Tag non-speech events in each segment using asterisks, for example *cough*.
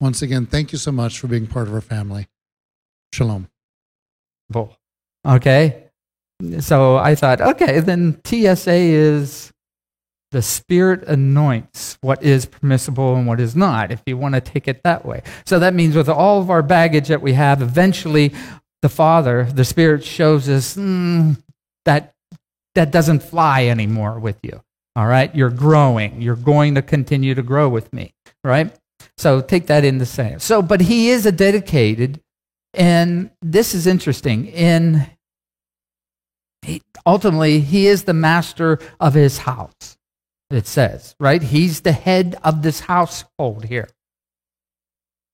Once again, thank you so much for being part of our family. Shalom. Okay. So I thought, okay, then TSA is the Spirit anoints what is permissible and what is not, if you want to take it that way. So that means with all of our baggage that we have, eventually the Father, the Spirit shows us mm, that that doesn't fly anymore with you. All right? You're growing. You're going to continue to grow with me. Right? So take that in the same. So, but he is a dedicated, and this is interesting. In he, ultimately, he is the master of his house. It says right. He's the head of this household here,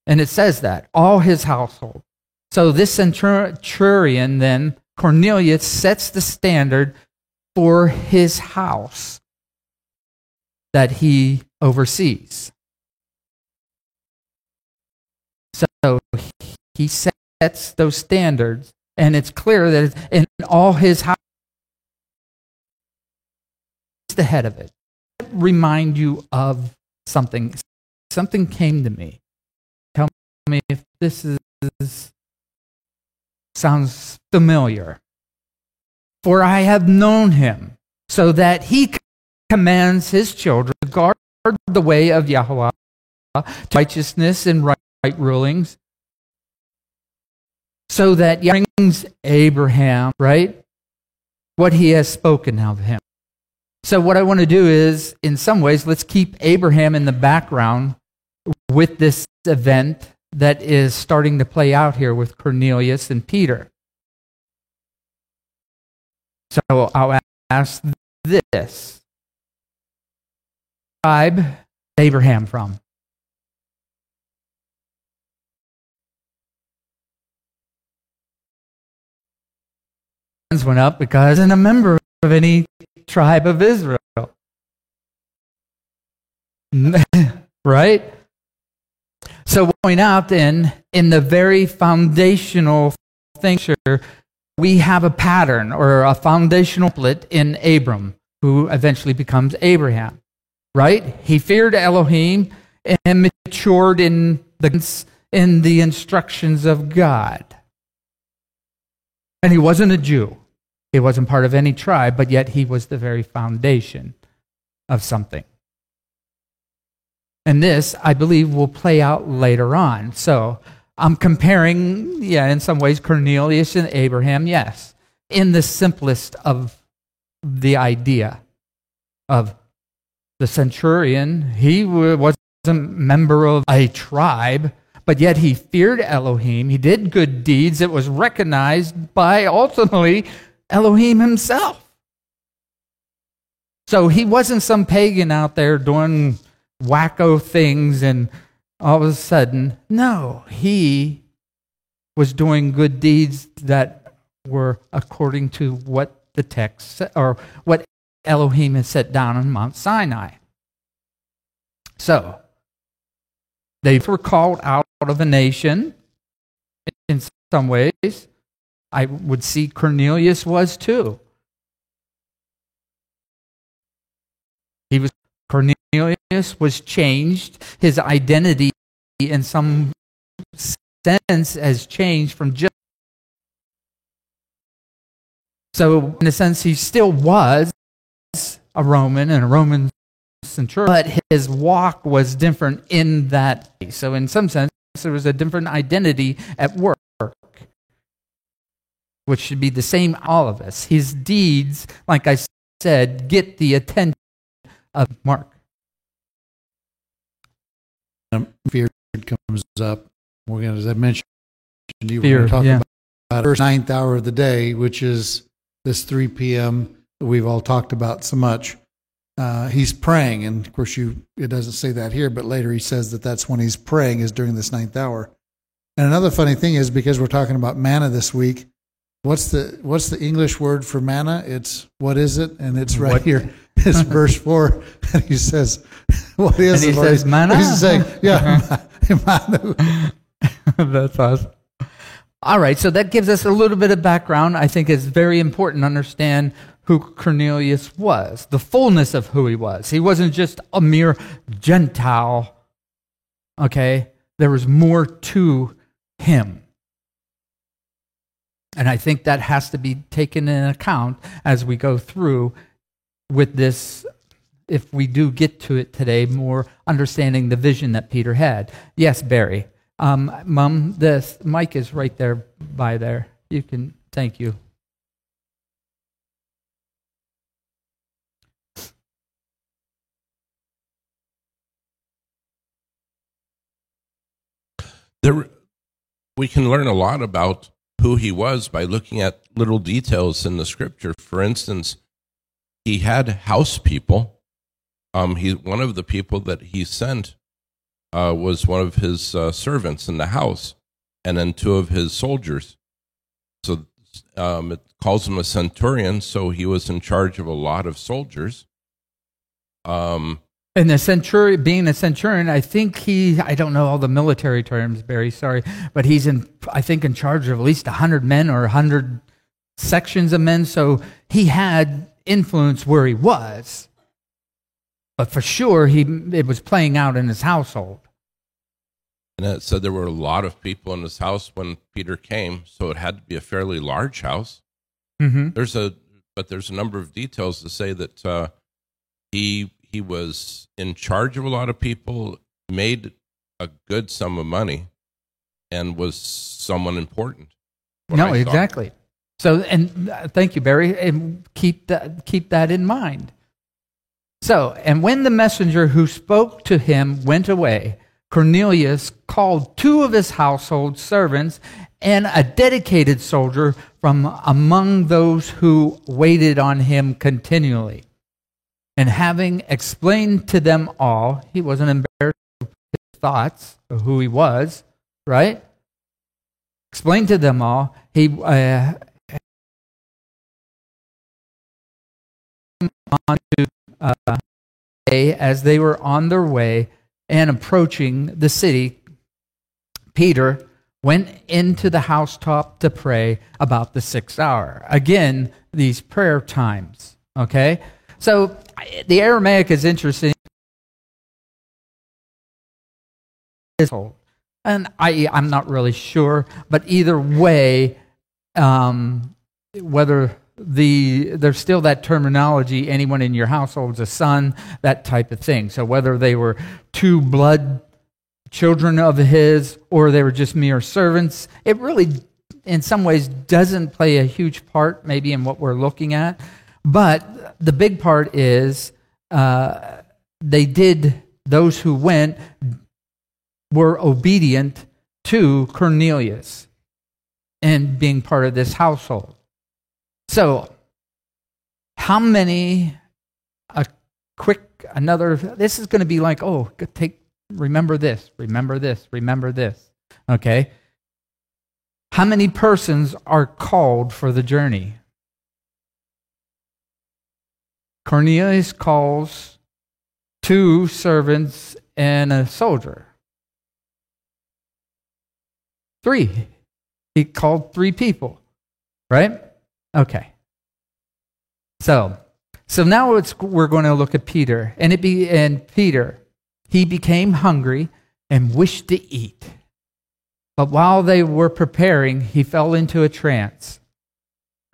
and it says that all his household. So this centurion then Cornelius sets the standard for his house that he oversees. So he sets those standards, and it's clear that in all his house, the head of it. Remind you of something. Something came to me. Tell me if this is sounds familiar. For I have known him, so that he commands his children to guard the way of Yahweh, righteousness and right right rulings, so that brings Abraham, right? What he has spoken of him. So, what I want to do is, in some ways, let's keep Abraham in the background with this event that is starting to play out here with Cornelius and Peter. So, I'll ask this tribe Abraham from? Went up because I'm a member of any tribe of Israel. *laughs* right? So point out then in the very foundational thing, we have a pattern or a foundational split in Abram, who eventually becomes Abraham. Right? He feared Elohim and matured in the in the instructions of God. And he wasn't a Jew. He wasn't part of any tribe, but yet he was the very foundation of something. And this, I believe, will play out later on. So I'm comparing, yeah, in some ways, Cornelius and Abraham, yes, in the simplest of the idea of the centurion. He was a member of a tribe, but yet he feared Elohim. He did good deeds. It was recognized by ultimately Elohim himself. So he wasn't some pagan out there doing wacko things and all of a sudden, no, he was doing good deeds that were according to what the text or what Elohim had set down on Mount Sinai. So, they were called out of a nation in some ways. I would see Cornelius was too. He was Cornelius was changed. His identity in some sense has changed from just so in a sense he still was a Roman and a Roman centurion, but his walk was different in that. So in some sense there was a different identity at work which should be the same all of us. His deeds, like I said, get the attention of Mark. Um, fear comes up. We're going to, as I mentioned, you fear, were talking yeah. about the first ninth hour of the day, which is this 3 p.m. that we've all talked about so much. Uh, he's praying, and of course, you it doesn't say that here, but later he says that that's when he's praying is during this ninth hour. And another funny thing is because we're talking about manna this week, what's the what's the English word for manna? It's what is it? And it's right What- here. It's *laughs* verse four, and he says, *laughs* "What is?" And he it, Lord?" says, "Manna?" He's saying, *laughs* "Yeah, manna." That's awesome. All right, so that gives us a little bit of background. I think it's very important to understand who Cornelius was, the fullness of who he was. He wasn't just a mere Gentile, okay? There was more to him. And I think that has to be taken in account as we go through with this, if we do get to it today, more understanding the vision that Peter had. Yes, Barry. Um, Mom, the mic is right there by there. You can, thank you. There we can learn a lot about who he was by looking at little details in the scripture. For instance he had house people. Um he one of the people that he sent uh, was one of his uh, servants in the house and then two of his soldiers. So um, it calls him a centurion so he was in charge of a lot of soldiers. Um, And the centurion, being a centurion, I think he, I don't know all the military terms, Barry, sorry, but he's in, I think, in charge of at least 100 men or 100 sections of men. So he had influence where he was. But for sure, he, it was playing out in his household. And it said there were a lot of people in his house when Peter came, so it had to be a fairly large house. Mm-hmm. There's a, but there's a number of details to say that uh, he he was in charge of a lot of people, made a good sum of money, and was someone important. No, exactly. So, and uh, thank you, Barry, and keep that keep that in mind. So, and when the messenger who spoke to him went away, Cornelius called two of his household servants and a dedicated soldier from among those who waited on him continually. And having explained to them all, he wasn't embarrassed of his thoughts of who he was, right? Explained to them all, he uh, on to uh, as they were on their way and approaching the city, Peter went into the housetop to pray about the sixth hour. Again, these prayer times. Okay? So the Aramaic is interesting. And I, I'm not really sure, but either way, um, whether the there's still that terminology anyone in your household's a son that type of thing so whether they were two blood children of his or they were just mere servants it really in some ways doesn't play a huge part maybe in what we're looking at but the big part is uh, they did those who went were obedient to cornelius and being part of this household so, how many, a quick, another, this is going to be like, oh, take, remember this, remember this, remember this. Okay? How many persons are called for the journey? Cornelius calls two servants and a soldier. Three. He called three people, right? Okay. So, so now it's, we're going to look at Peter, and it be and Peter, he became hungry and wished to eat. But while they were preparing, he fell into a trance.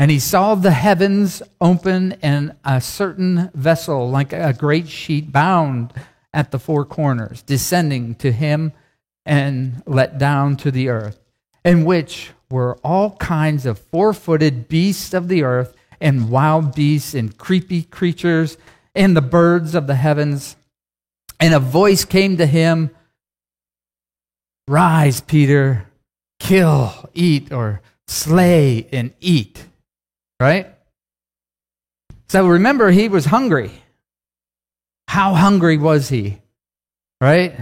And he saw the heavens open and a certain vessel, like a great sheet, bound at the four corners, descending to him and let down to the earth, in which were all kinds of four footed beasts of the earth, and wild beasts, and creepy creatures, and the birds of the heavens. And a voice came to him Rise, Peter, kill, eat, or slay and eat. Right? So remember, he was hungry. How hungry was he? Right?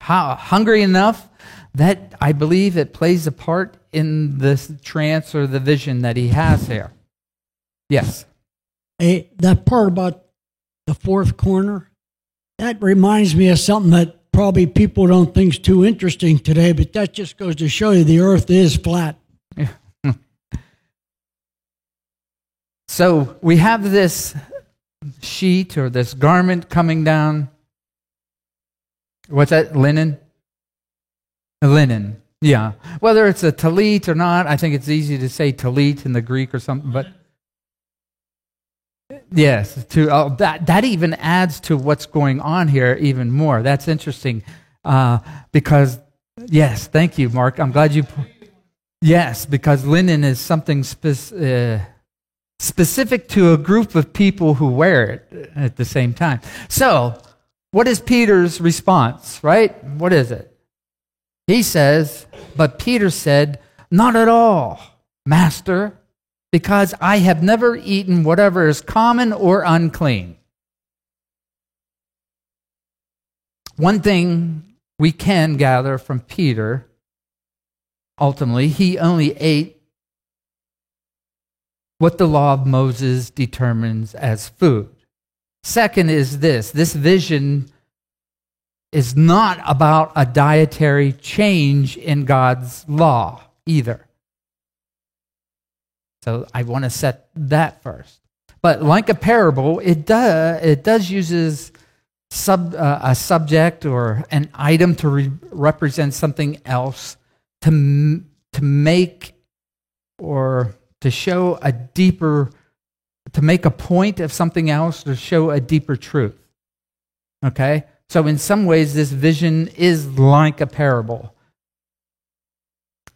How hungry enough that I believe it plays a part in this trance or the vision that he has here. Yes. Hey, that part about the fourth corner, that reminds me of something that probably people don't think is too interesting today, but that just goes to show you the earth is flat. So we have this sheet or this garment coming down. What's that? Linen? Linen. Yeah. Whether it's a talit or not, I think it's easy to say talit in the Greek or something, but yes, to oh, that that even adds to what's going on here even more. That's interesting uh, because yes, thank you, Mark. I'm glad you. Yes, because linen is something spe- uh, specific to a group of people who wear it at the same time. So, what is Peter's response? Right? What is it? He says, But Peter said, Not at all, Master, because I have never eaten whatever is common or unclean. One thing we can gather from Peter, ultimately, he only ate what the law of Moses determines as food. Second is this this vision is not about a dietary change in God's law either. So I want to set that first. But like a parable, it does it does uses sub, uh, a subject or an item to re- represent something else to to make or to show a deeper to make a point of something else to show a deeper truth. Okay? So, in some ways, this vision is like a parable.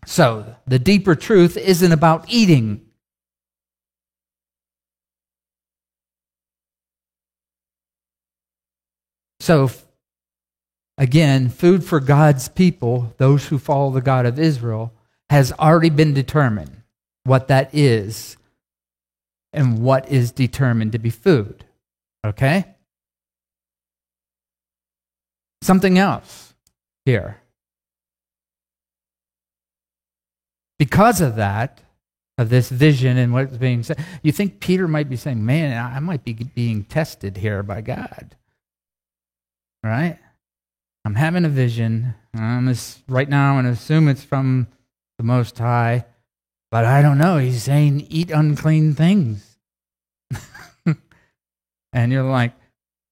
So, the deeper truth isn't about eating. So, again, food for God's people, those who follow the God of Israel, has already been determined what that is and what is determined to be food. Okay? something else here. Because of that, of this vision and what's being said, you think Peter might be saying, Man, I might be being tested here by God. Right? I'm having a vision. I'm just, right now, I'm going to assume it's from the Most High, but I don't know. He's saying, Eat unclean things. *laughs* and you're like,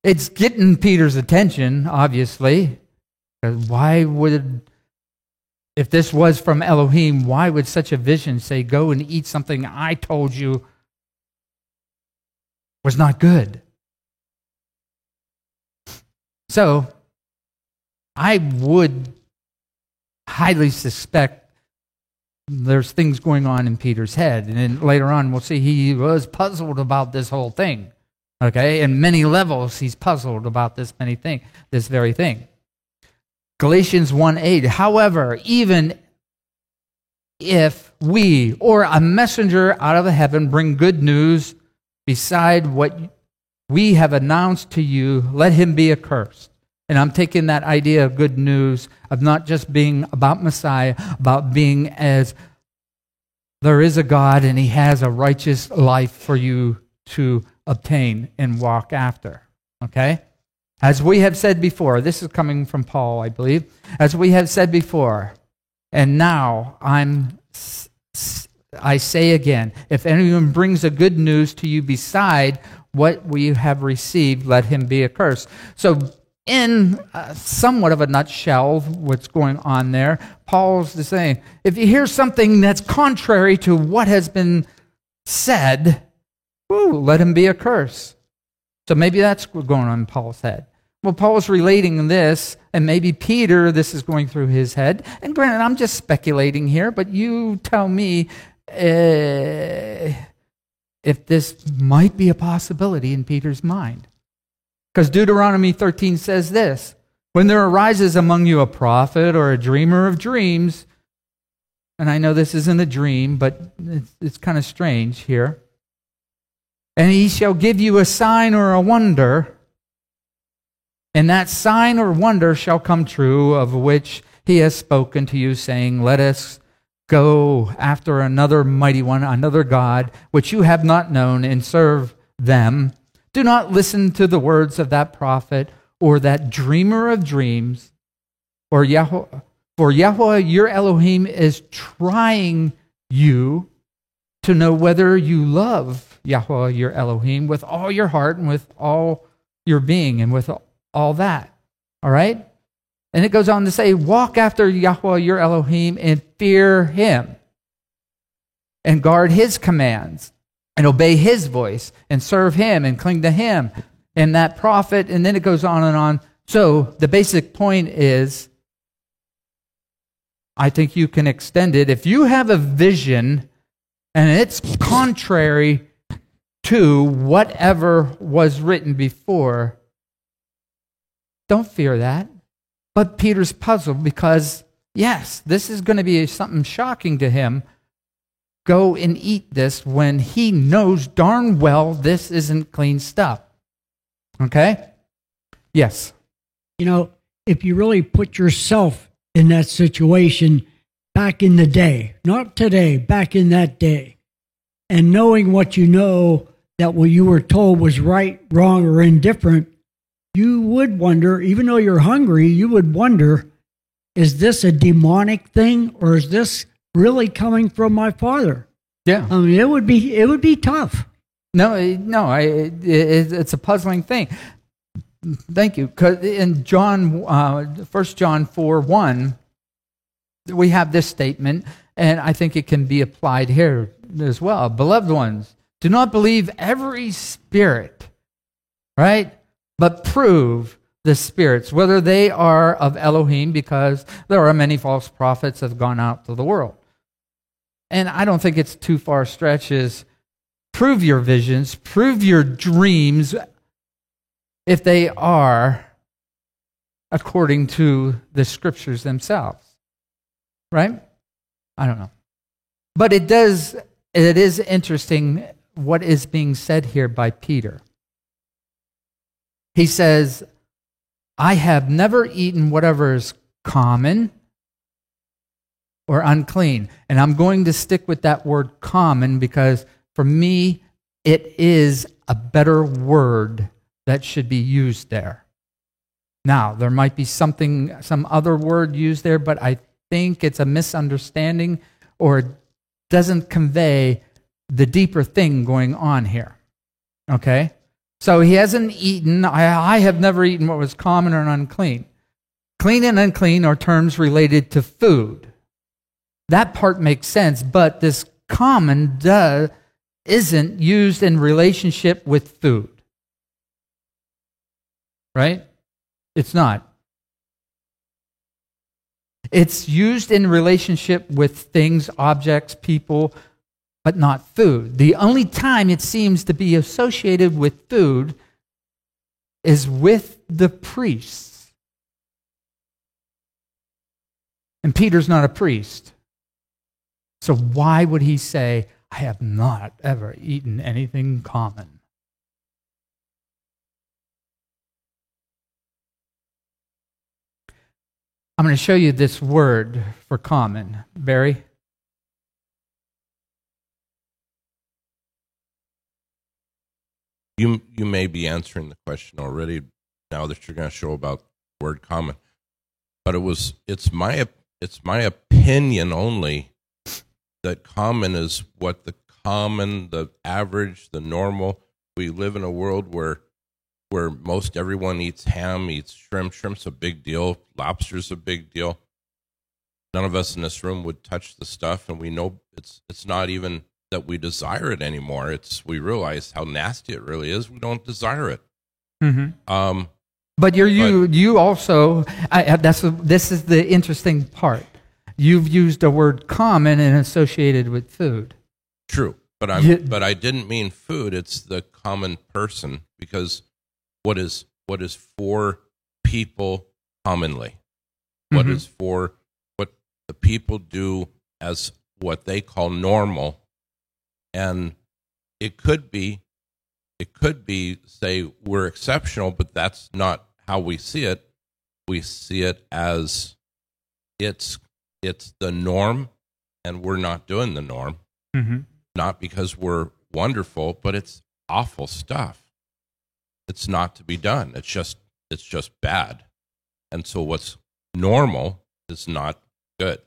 it's getting Peter's attention, obviously. Why would, if this was from Elohim, why would such a vision say, Go and eat something I told you was not good? So, I would highly suspect there's things going on in Peter's head. And then later on, we'll see he was puzzled about this whole thing. Okay, in many levels, he's puzzled about this many thing, this very thing. Galatians 1 8, however, even if we or a messenger out of the heaven bring good news beside what we have announced to you, let him be accursed. And I'm taking that idea of good news of not just being about Messiah, about being as there is a God and he has a righteous life for you to obtain and walk after. Okay? As we have said before, this is coming from Paul, I believe. As we have said before, and now I'm I say again, if anyone brings a good news to you beside what we have received, let him be accursed. So, in uh, somewhat of a nutshell, what's going on there, Paul's saying, if you hear something that's contrary to what has been said, let him be a curse. So maybe that's what's going on in Paul's head. Well, Paul's relating this, and maybe Peter, this is going through his head. And granted, I'm just speculating here, but you tell me uh, if this might be a possibility in Peter's mind. Because Deuteronomy 13 says this When there arises among you a prophet or a dreamer of dreams, and I know this isn't a dream, but it's, it's kind of strange here. And he shall give you a sign or a wonder. And that sign or wonder shall come true, of which he has spoken to you, saying, Let us go after another mighty one, another God, which you have not known, and serve them. Do not listen to the words of that prophet or that dreamer of dreams, or Yahweh, for Yahweh your Elohim is trying you to know whether you love Yahweh your Elohim with all your heart and with all your being and with all that. All right? And it goes on to say, Walk after Yahweh your Elohim and fear him, and guard his commands, and obey his voice, and serve him, and cling to him. And that prophet, and then it goes on and on. So the basic point is I think you can extend it. If you have a vision and it's contrary to whatever was written before, don't fear that. But Peter's puzzled because, yes, this is going to be something shocking to him. Go and eat this when he knows darn well this isn't clean stuff. Okay? Yes. You know, if you really put yourself in that situation back in the day, not today, back in that day, and knowing what you know that what you were told was right, wrong, or indifferent, you would wonder, even though you're hungry, you would wonder, is this a demonic thing or is this really coming from my father? Yeah. I mean, it would be it would be tough. No, no, I, it, it's a puzzling thing. Thank you. Because in John, uh, 1 John 4 1, we have this statement, and I think it can be applied here as well. Beloved ones, do not believe every spirit, right? But prove the spirits, whether they are of Elohim, because there are many false prophets that have gone out to the world. And I don't think it's too far stretches. Prove your visions, prove your dreams, if they are according to the scriptures themselves. Right? I don't know. But it does, it is interesting what is being said here by Peter. He says, I have never eaten whatever is common or unclean. And I'm going to stick with that word common because for me, it is a better word that should be used there. Now, there might be something, some other word used there, but I think it's a misunderstanding or doesn't convey the deeper thing going on here. Okay? So he hasn't eaten, I, I have never eaten what was common or unclean. Clean and unclean are terms related to food. That part makes sense, but this common does, isn't used in relationship with food right? It's not. It's used in relationship with things, objects, people, but not food. The only time it seems to be associated with food is with the priests. And Peter's not a priest. So why would he say, I have not ever eaten anything common? I'm going to show you this word for common. Barry? You, you may be answering the question already now that you're going to show about word common. But it was it's my it's my opinion only that common is what the common, the average, the normal. We live in a world where where most everyone eats ham, eats shrimp. Shrimp's a big deal. Lobster's a big deal. None of us in this room would touch the stuff, and we know it's it's not even that we desire it anymore. It's we realize how nasty it really is. We don't desire it. Mm-hmm. Um, but you're you you also I, that's this is the interesting part. You've used a word common and associated with food. True, but I but I didn't mean food. It's the common person because what is what is for people commonly What mm-hmm. is for what the people do as what they call normal and it could be it could be say we're exceptional but that's not how we see it, we see it as it's it's the norm, and we're not doing the norm. Mm-hmm. Not because we're wonderful, but it's awful stuff. It's not to be done. It's just it's just bad. And so what's normal is not good.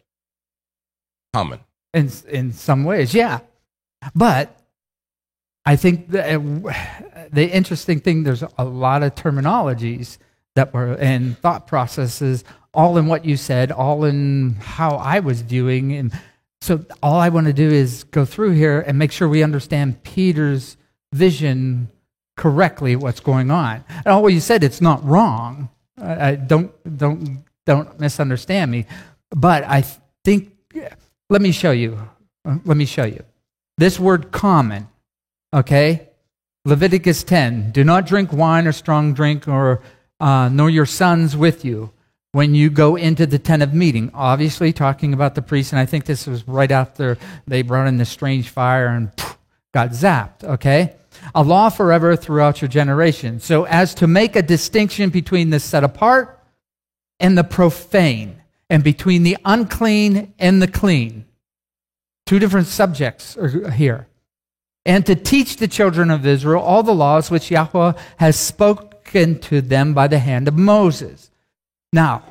Common. In in some ways, yeah. But I think the, uh, the interesting thing there's a lot of terminologies that were and thought processes all in what you said, all in how I was viewing and so all I want to do is go through here and make sure we understand Peter's vision correctly what's going on. And all you said it's not wrong. I, I don't don't don't misunderstand me, but I think let me show you. Let me show you. This word common, okay? Leviticus 10 Do not drink wine or strong drink, or uh, nor your sons with you when you go into the tent of meeting. Obviously, talking about the priest, and I think this was right after they brought in the strange fire and phew, got zapped, okay? A law forever throughout your generation. So, as to make a distinction between the set apart and the profane, and between the unclean and the clean. Two different subjects here. And to teach the children of Israel all the laws which Yahweh has spoken to them by the hand of Moses. Now,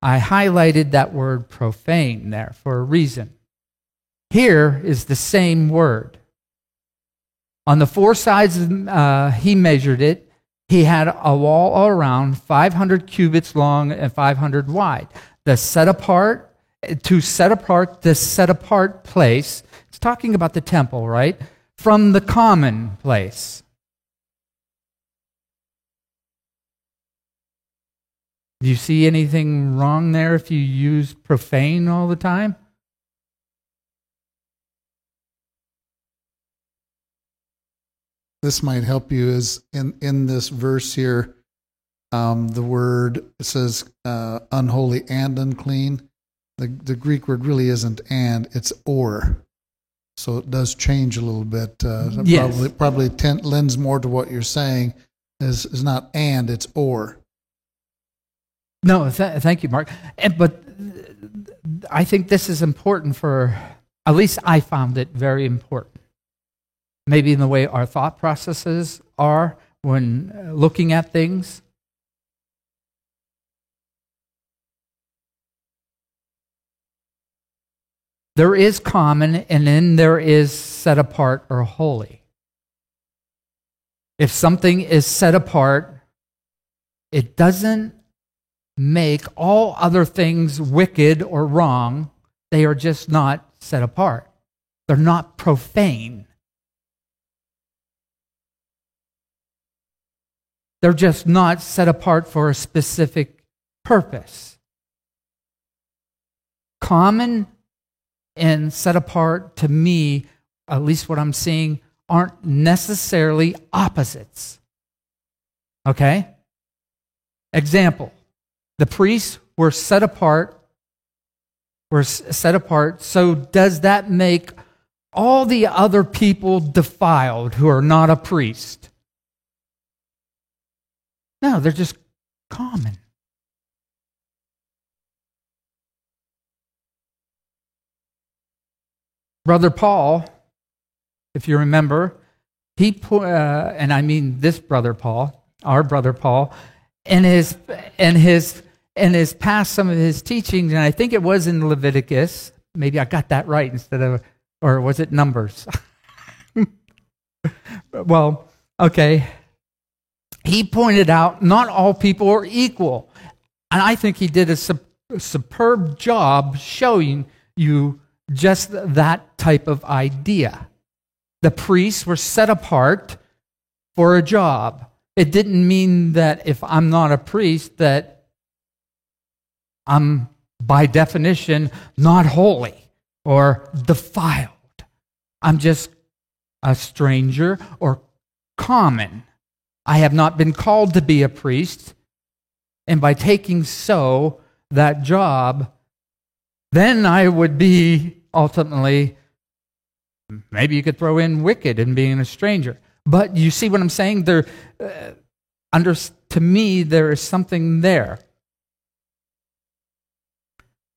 I highlighted that word profane there for a reason. Here is the same word. On the four sides, uh, he measured it. He had a wall all around, 500 cubits long and 500 wide. The set apart, to set apart this set apart place, it's talking about the temple, right? From the common place. Do you see anything wrong there if you use profane all the time? This might help you is in, in this verse here, um, the word says uh, unholy and unclean. The, the Greek word really isn't and, it's or. So it does change a little bit. Uh, Yes. Probably, probably ten, lends more to what you're saying is, is not and, it's or. No, th- thank you, Mark. And, but I think this is important for, at least I found it very important. Maybe in the way our thought processes are when uh, looking at things. There is common, and then there is set apart or holy. If something is set apart, it doesn't make all other things wicked or wrong. They are just not set apart. They're not profane. They're just not set apart for a specific purpose. Common and set apart to me, at least what I'm seeing, aren't necessarily opposites. Okay? Example the priests were set apart were set apart so does that make all the other people defiled who are not a priest no they're just common brother paul if you remember he uh, and i mean this brother paul our brother paul and his and his and his past some of his teachings, and I think it was in Leviticus. Maybe I got that right instead of, or was it Numbers? *laughs* well, okay. He pointed out not all people are equal, and I think he did a superb job showing you just that type of idea. The priests were set apart for a job. It didn't mean that if I'm not a priest that I'm by definition not holy or defiled. I'm just a stranger or common. I have not been called to be a priest, and by taking so that job, then I would be ultimately maybe you could throw in wicked and being a stranger. But you see what I'm saying? There, uh, under, to me, there is something there.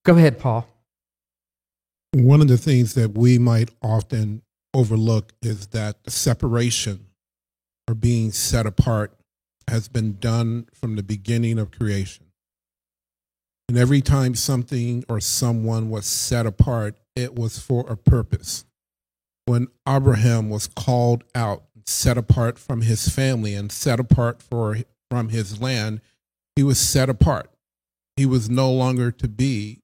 Go ahead, Paul. One of the things that we might often overlook is that separation or being set apart has been done from the beginning of creation. And every time something or someone was set apart, it was for a purpose. When Abraham was called out, set apart from his family, and set apart for, from his land, he was set apart. He was no longer to be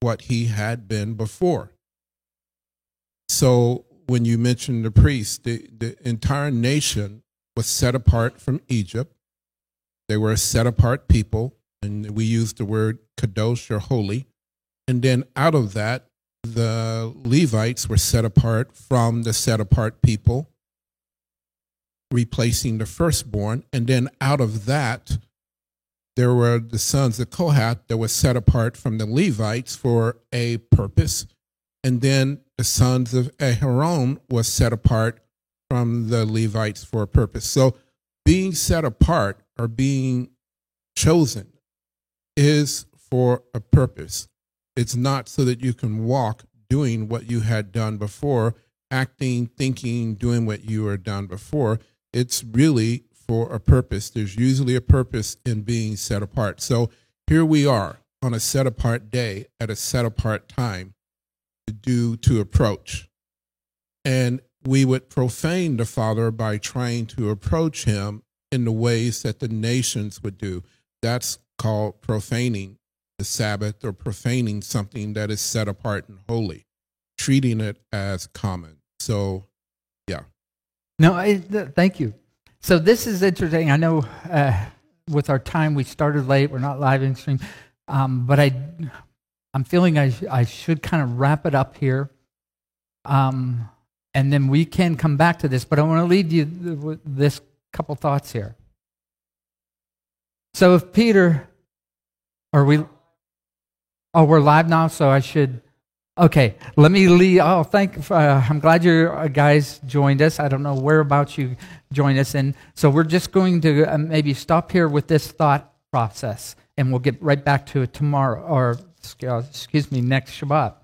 what he had been before. So when you mention the priests, the, the entire nation was set apart from Egypt. They were a set apart people, and we use the word kadosh or holy. And then out of that, the Levites were set apart from the set apart people, replacing the firstborn. And then out of that, there were the sons of Kohath that were set apart from the Levites for a purpose. And then the sons of Aharon was set apart from the Levites for a purpose. So being set apart or being chosen is for a purpose. It's not so that you can walk doing what you had done before, acting, thinking, doing what you were done before. It's really for a purpose. There's usually a purpose in being set apart. So here we are on a set apart day at a set apart time to do to approach. And we would profane the Father by trying to approach him in the ways that the nations would do. That's called profaning the Sabbath or profaning something that is set apart and holy, treating it as common. So, yeah. No, I, th- thank you. So this is interesting. I know uh, with our time we started late. We're not live in stream, um, but I, I'm feeling I, I should kind of wrap it up here. Um, and then we can come back to this. But I want to leave you with this couple thoughts here. So if Peter, are we? Oh, we're live now, so I should. Okay, let me leave. Oh, thank. Uh, I'm glad you uh, guys joined us. I don't know whereabouts you joined us, and so we're just going to uh, maybe stop here with this thought process, and we'll get right back to it tomorrow, or excuse me, next Shabbat.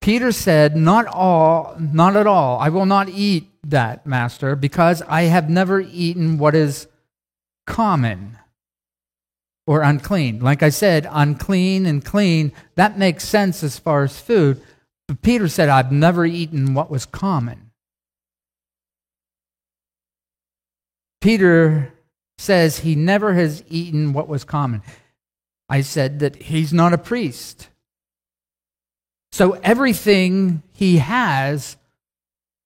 Peter said, Not all, not at all. I will not eat that, Master, because I have never eaten what is common or unclean. Like I said, unclean and clean, that makes sense as far as food. But Peter said, I've never eaten what was common. Peter says he never has eaten what was common. I said that he's not a priest. So everything he has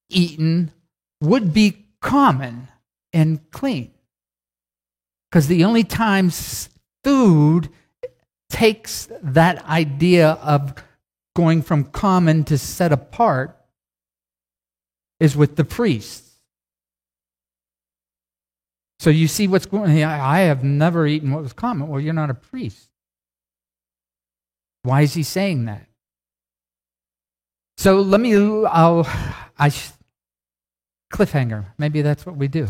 eaten would be common and clean. Because the only time food takes that idea of going from common to set apart is with the priests. So you see what's going on. I have never eaten what was common. Well, you're not a priest. Why is he saying that? So let me, I'll, I, cliffhanger. Maybe that's what we do.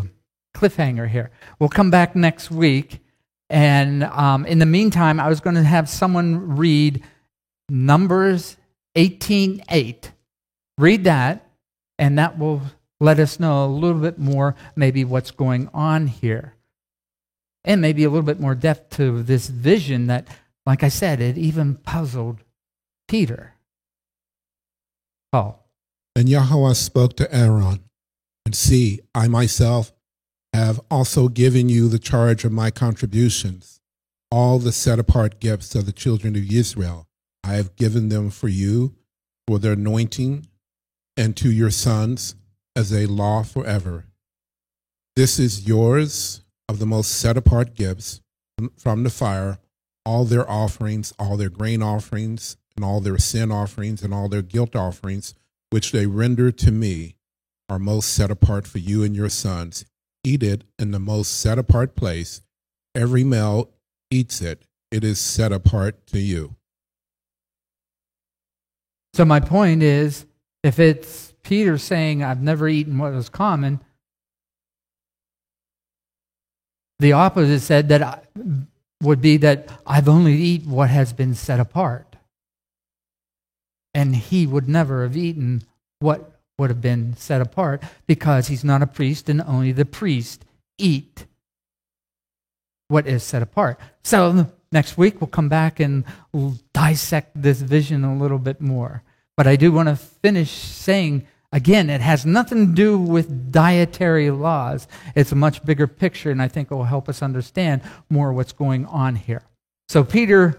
Cliffhanger here. We'll come back next week. And um, in the meantime, I was going to have someone read Numbers 18:8. Read that, and that will let us know a little bit more, maybe what's going on here, and maybe a little bit more depth to this vision that, like I said, it even puzzled Peter. Paul. And Yahweh spoke to Aaron, and see, I myself have also given you the charge of my contributions, all the set apart gifts of the children of Israel. I have given them for you for their anointing and to your sons as a law forever. This is yours of the most set apart gifts from the fire, all their offerings, all their grain offerings, and all their sin offerings and all their guilt offerings, which they render to me, are most set apart for you and your sons. Eat it in the most set apart place. Every male eats it. It is set apart to you. So, my point is if it's Peter saying, I've never eaten what was common, The opposite said that I, would be that I've only eaten what has been set apart. And he would never have eaten what would have been set apart because he's not a priest and only the priest eat what is set apart. So next week we'll come back and we'll dissect this vision a little bit more. But I do want to finish saying again, it has nothing to do with dietary laws. It's a much bigger picture, and I think it will help us understand more what's going on here. So Peter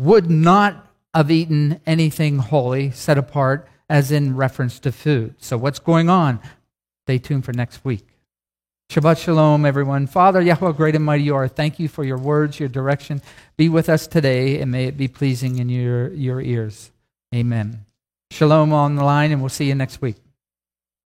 would not have eaten anything holy, set apart, as in reference to food. So what's going on? Stay tuned for next week. Shabbat Shalom, everyone. Father, Yahweh, great and mighty you are. Thank you for your words, your direction. Be with us today, and may it be pleasing in your, your ears. Amen. Shalom on the line, and we'll see you next week.